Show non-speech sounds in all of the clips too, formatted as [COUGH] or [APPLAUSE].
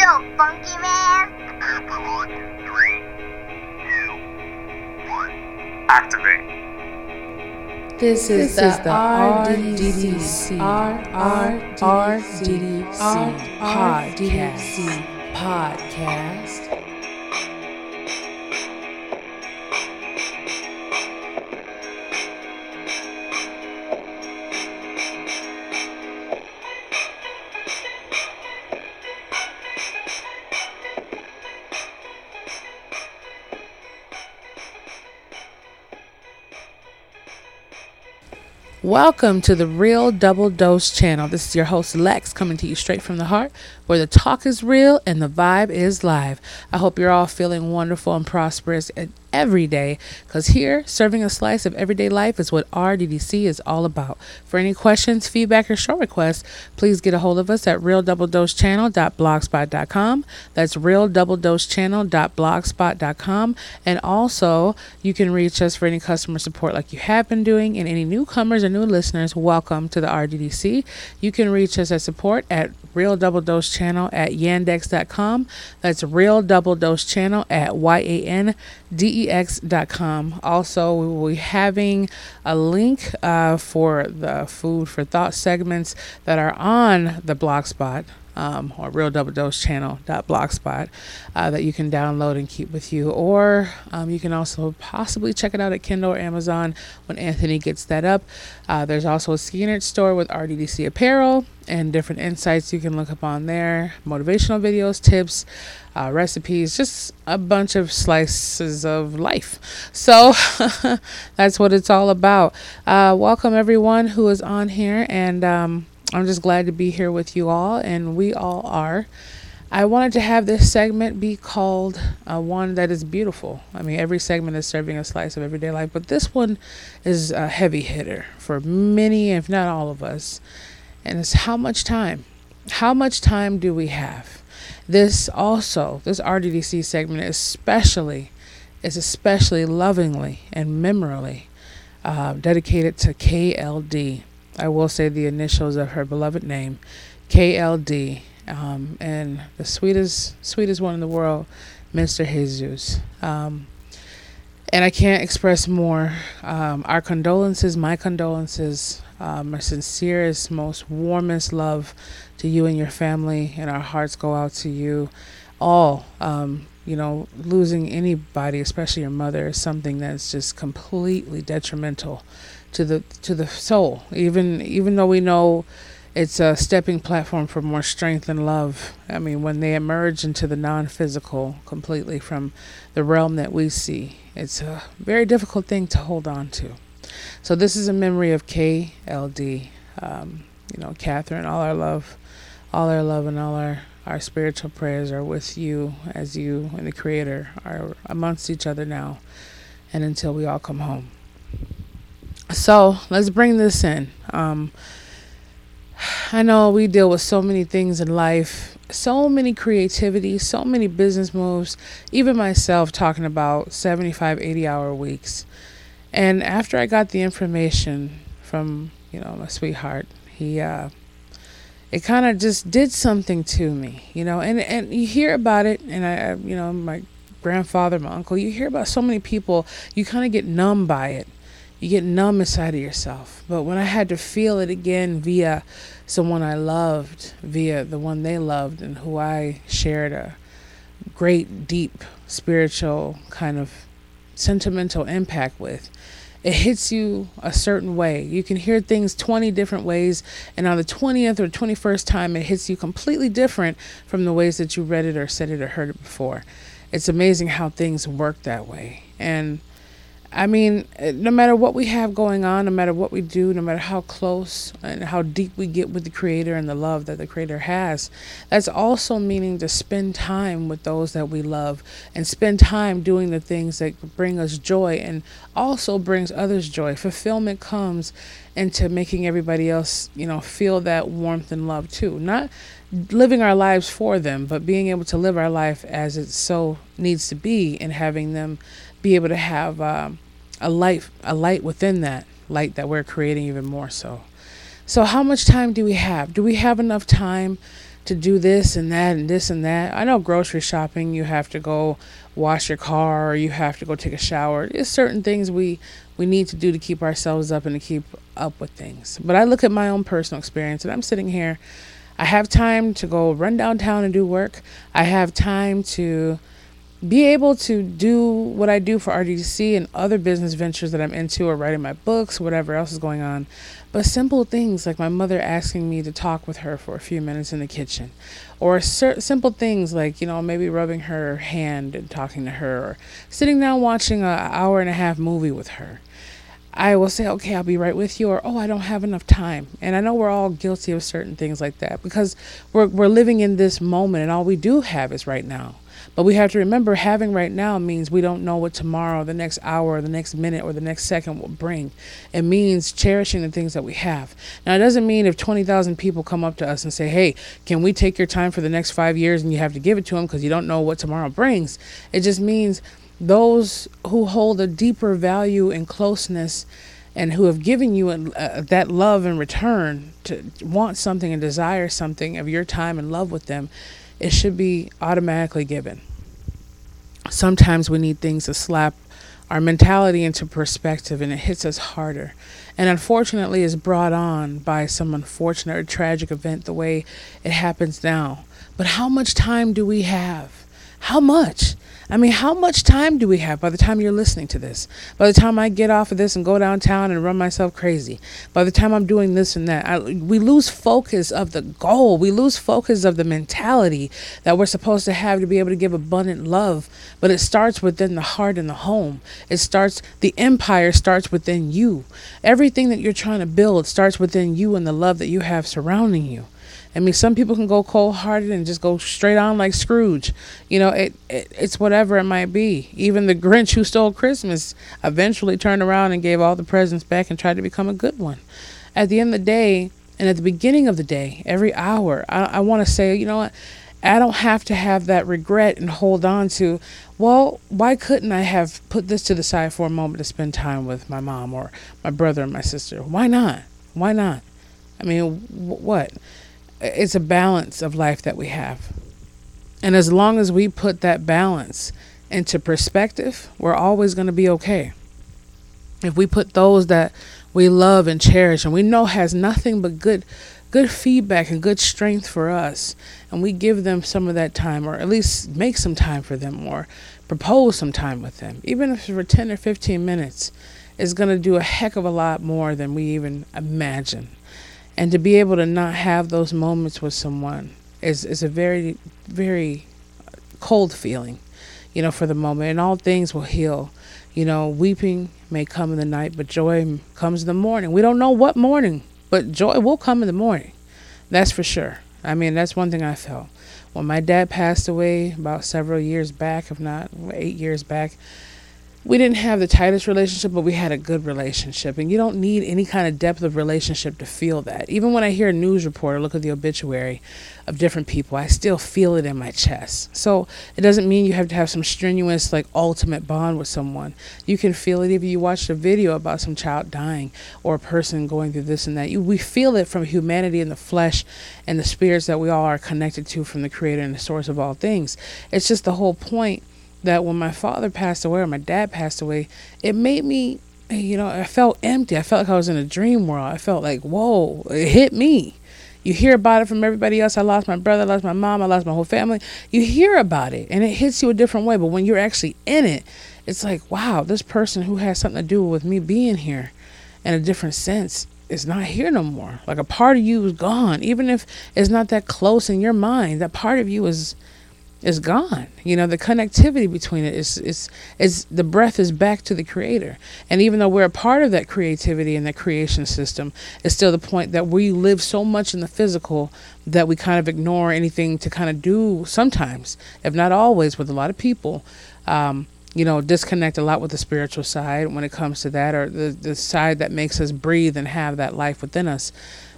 so funky, man. Activate. This is This the, is the RDDC, RDDC podcast. podcast. Welcome to the Real Double Dose channel. This is your host Lex coming to you straight from the heart where the talk is real and the vibe is live. I hope you're all feeling wonderful and prosperous and every day because here serving a slice of everyday life is what RDDC is all about. For any questions, feedback, or show requests, please get a hold of us at realdoubledosechannel.blogspot.com. That's realdoubledosechannel.blogspot.com. And also, you can reach us for any customer support like you have been doing. And any newcomers or new listeners, welcome to the RDDC. You can reach us at support at Real Double Dose Channel at yandex.com. That's Real Double Dose Channel at Y-A-N-D-E-X.com. Also, we will be having a link uh, for the food for thought segments that are on the Blogspot um, or real double dose channel dot blogspot uh, that you can download and keep with you. Or um, you can also possibly check it out at kindle or amazon when anthony gets that up. Uh, there's also a skinner store with rddc apparel and different insights you can look up on there motivational videos tips uh, recipes just a bunch of slices of life. So [LAUGHS] that's what it's all about. Uh, welcome everyone who is on here and um, I'm just glad to be here with you all, and we all are. I wanted to have this segment be called uh, one that is beautiful. I mean, every segment is serving a slice of everyday life, but this one is a heavy hitter for many, if not all of us. And it's how much time? How much time do we have? This also, this RDDC segment, especially, is especially lovingly and memorably uh, dedicated to KLD. I will say the initials of her beloved name, KLD, um, and the sweetest, sweetest one in the world, Mr. Jesus. Um, and I can't express more. Um, our condolences, my condolences, um, our sincerest, most warmest love to you and your family, and our hearts go out to you all. Um, you know, losing anybody, especially your mother, is something that's just completely detrimental to the to the soul. Even even though we know it's a stepping platform for more strength and love. I mean, when they emerge into the non-physical completely from the realm that we see, it's a very difficult thing to hold on to. So this is a memory of KLD. Um, you know, Catherine. All our love, all our love, and all our our spiritual prayers are with you as you and the Creator are amongst each other now, and until we all come home. So let's bring this in. Um, I know we deal with so many things in life, so many creativity, so many business moves, even myself talking about 75, 80 hour weeks. And after I got the information from, you know, my sweetheart, he, uh, it kind of just did something to me, you know, and, and you hear about it, and I, you know, my grandfather, my uncle, you hear about so many people, you kind of get numb by it you get numb inside of yourself. But when I had to feel it again via someone I loved, via the one they loved, and who I shared a great, deep, spiritual kind of sentimental impact with, it hits you a certain way. You can hear things 20 different ways, and on the 20th or 21st time, it hits you completely different from the ways that you read it or said it or heard it before. It's amazing how things work that way. And I mean, eh, no matter what we have going on, no matter what we do, no matter how close and how deep we get with the Creator and the love that the Creator has, that's also meaning to spend time with those that we love and spend time doing the things that bring us joy and also brings others joy. Fulfillment comes into making everybody else, you know, feel that warmth and love too. Not living our lives for them, but being able to live our life as it so needs to be and having them be able to have um, a light a light within that light that we're creating even more so so how much time do we have do we have enough time to do this and that and this and that. I know grocery shopping, you have to go wash your car or you have to go take a shower. There's certain things we we need to do to keep ourselves up and to keep up with things. But I look at my own personal experience and I'm sitting here. I have time to go run downtown and do work. I have time to be able to do what I do for RDC and other business ventures that I'm into or writing my books, whatever else is going on. But simple things like my mother asking me to talk with her for a few minutes in the kitchen, or simple things like, you know, maybe rubbing her hand and talking to her, or sitting down watching an hour and a half movie with her. I will say, okay, I'll be right with you, or oh, I don't have enough time. And I know we're all guilty of certain things like that because we're, we're living in this moment and all we do have is right now. But we have to remember having right now means we don't know what tomorrow, the next hour, the next minute, or the next second will bring. It means cherishing the things that we have. Now, it doesn't mean if 20,000 people come up to us and say, hey, can we take your time for the next five years and you have to give it to them because you don't know what tomorrow brings. It just means those who hold a deeper value and closeness and who have given you uh, that love in return to want something and desire something of your time and love with them it should be automatically given. Sometimes we need things to slap our mentality into perspective and it hits us harder. And unfortunately is brought on by some unfortunate or tragic event the way it happens now. But how much time do we have? How much? I mean, how much time do we have by the time you're listening to this? By the time I get off of this and go downtown and run myself crazy, by the time I'm doing this and that, I, we lose focus of the goal. We lose focus of the mentality that we're supposed to have to be able to give abundant love. But it starts within the heart and the home. It starts, the empire starts within you. Everything that you're trying to build starts within you and the love that you have surrounding you. I mean, some people can go cold hearted and just go straight on like Scrooge. You know, it, it it's whatever it might be. Even the Grinch who stole Christmas eventually turned around and gave all the presents back and tried to become a good one. At the end of the day, and at the beginning of the day, every hour, I, I want to say, you know what? I don't have to have that regret and hold on to, well, why couldn't I have put this to the side for a moment to spend time with my mom or my brother and my sister? Why not? Why not? I mean, w- what? It's a balance of life that we have. And as long as we put that balance into perspective, we're always going to be okay. If we put those that we love and cherish and we know has nothing but good good feedback and good strength for us and we give them some of that time or at least make some time for them or propose some time with them even if it's for 10 or 15 minutes is going to do a heck of a lot more than we even imagine and to be able to not have those moments with someone is is a very very cold feeling you know for the moment. And all things will heal. You know weeping may come in the night but joy comes in the morning. We don't know what morning but joy will come in the morning. That's for sure. I mean that's one thing i felt. When my dad passed away about several years back if not eight years back we didn't have the tightest relationship, but we had a good relationship. And you don't need any kind of depth of relationship to feel that. Even when I hear a news report or look at the obituary of different people, I still feel it in my chest. So it doesn't mean you have to have some strenuous, like, ultimate bond with someone. You can feel it if you watch a video about some child dying or a person going through this and that. You, we feel it from humanity and the flesh and the spirits that we all are connected to from the Creator and the source of all things. It's just the whole point that when my father passed away or my dad passed away, it made me, you know, I felt empty. I felt like I was in a dream world. I felt like, whoa, it hit me. You hear about it from everybody else. I lost my brother, I lost my mom, I lost my whole family. You hear about it and it hits you a different way. But when you're actually in it, it's like, wow, this person who has something to do with me being here in a different sense is not here no more. Like a part of you is gone. Even if it's not that close in your mind, that part of you is is gone. You know, the connectivity between it is is is the breath is back to the creator. And even though we're a part of that creativity and that creation system, it's still the point that we live so much in the physical that we kind of ignore anything to kind of do sometimes, if not always, with a lot of people. Um, you know, disconnect a lot with the spiritual side when it comes to that, or the, the side that makes us breathe and have that life within us.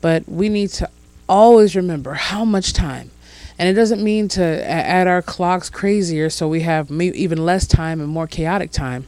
But we need to always remember how much time and it doesn't mean to add our clocks crazier so we have even less time and more chaotic time.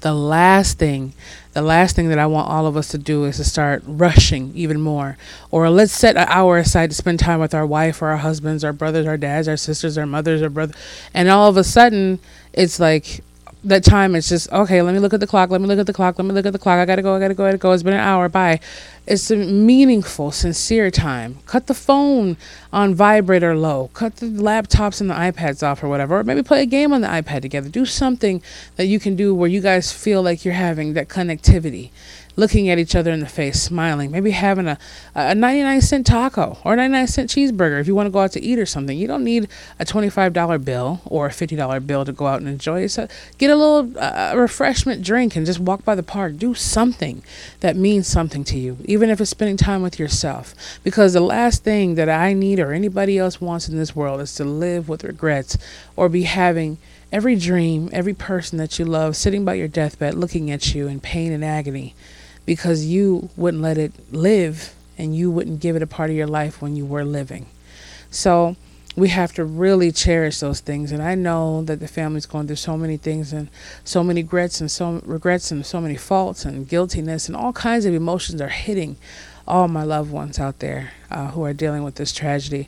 the last thing the last thing that I want all of us to do is to start rushing even more. Or let's set an hour aside to spend time with our wife or our husbands, our brothers, our dads, our sisters, our mothers, our brother. And all of a sudden, it's like that time it's just okay let me look at the clock let me look at the clock let me look at the clock. I gotta go i gotta go i gotta go. It's been an hour. Bye. It's a meaningful sincere time. Cut the phone on vibrator low. Cut the laptops and the ipads off or whatever. Or maybe play a game on the ipad together. Do something that you can do where you guys feel like you're having that connectivity looking at each other in the face, smiling, maybe having a, a 99 cent taco or a 99 cent cheeseburger if you want to go out to eat or something. You don't need a $25 bill or a $50 bill to go out and enjoy. So get a little uh, refreshment drink and just walk by the park. Do something that means something to you, even if it's spending time with yourself. Because the last thing that I need or anybody else wants in this world is to live with regrets or be having every dream, every person that you love sitting by your deathbed looking at you in pain and agony because you wouldn't let it live and you wouldn't give it a part of your life when you were living. So we have to really cherish those things. And I know that the family's going through so many things and so many regrets and so regrets and so many faults and guiltiness and all kinds of emotions are hitting all my loved ones out there uh, who are dealing with this tragedy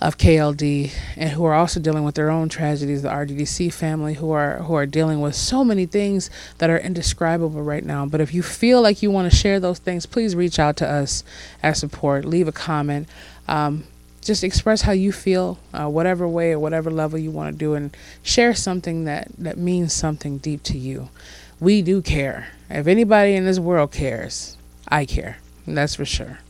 of KLD and who are also dealing with their own tragedies, the RDDC family who are who are dealing with so many things that are indescribable right now. But if you feel like you want to share those things, please reach out to us as support. Leave a comment. Um, just express how you feel, uh, whatever way or whatever level you want to do, and share something that that means something deep to you. We do care. If anybody in this world cares, I care. That's for sure.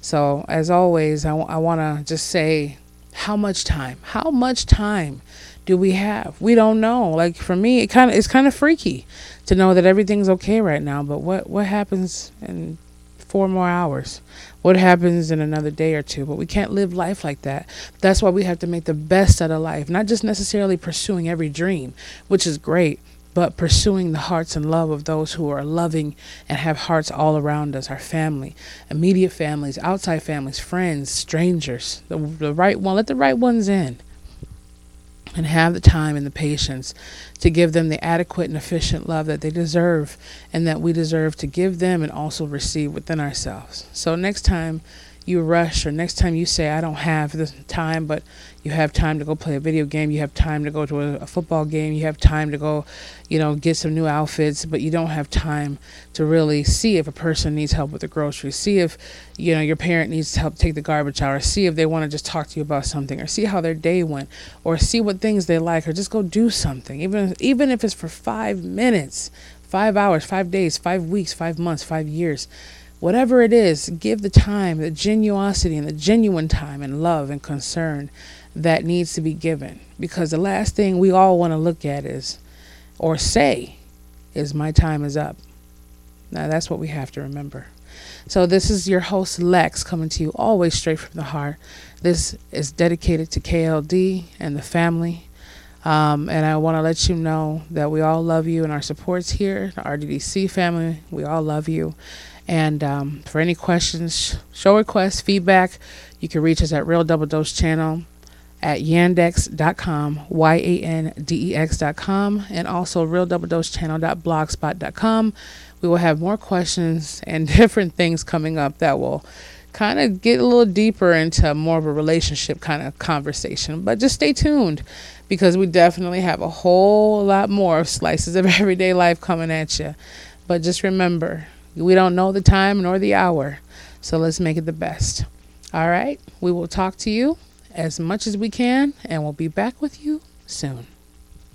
So, as always, I, w- I want to just say how much time? How much time do we have? We don't know. Like for me, it kind of it's kind of freaky to know that everything's okay right now, but what what happens in four more hours? What happens in another day or two? But we can't live life like that. That's why we have to make the best out of life, not just necessarily pursuing every dream, which is great, but pursuing the hearts and love of those who are loving and have hearts all around us our family, immediate families, outside families, friends, strangers. The, the right one, let the right ones in. And have the time and the patience to give them the adequate and efficient love that they deserve and that we deserve to give them and also receive within ourselves. So, next time you rush or next time you say i don't have the time but you have time to go play a video game you have time to go to a, a, football game you have time to go you know get some new outfits but you don't have time to really see if a person needs help with the groceries see if you know your parent needs to help take the garbage out or see if they want to just talk to you about something or see how their day went or see what things they like or just go do something even even if it's for 5 minutes 5 hours 5 days 5 weeks 5 months 5 years Whatever it is, give the time, the genuosity, and the genuine time and love and concern that needs to be given. Because the last thing we all want to look at is, or say, is my time is up. Now that's what we have to remember. So this is your host Lex coming to you always straight from the heart. This is dedicated to KLD and the family. Um, and I want to let you know that we all love you and our supports here, the RDDC family. We all love you. And um, for any questions, show requests, feedback, you can reach us at Real Double Dose Channel at yandex.com, Y A N D E X.com, and also realdoubledosechannel.blogspot.com. We will have more questions and [LAUGHS] different things coming up that will kind of get a little deeper into more of a relationship kind of conversation. But just stay tuned because we definitely have a whole lot more slices of [LAUGHS] everyday life coming at you. But just remember, we don't know the time nor the hour, so let's make it the best. All right, we will talk to you as much as we can, and we'll be back with you soon.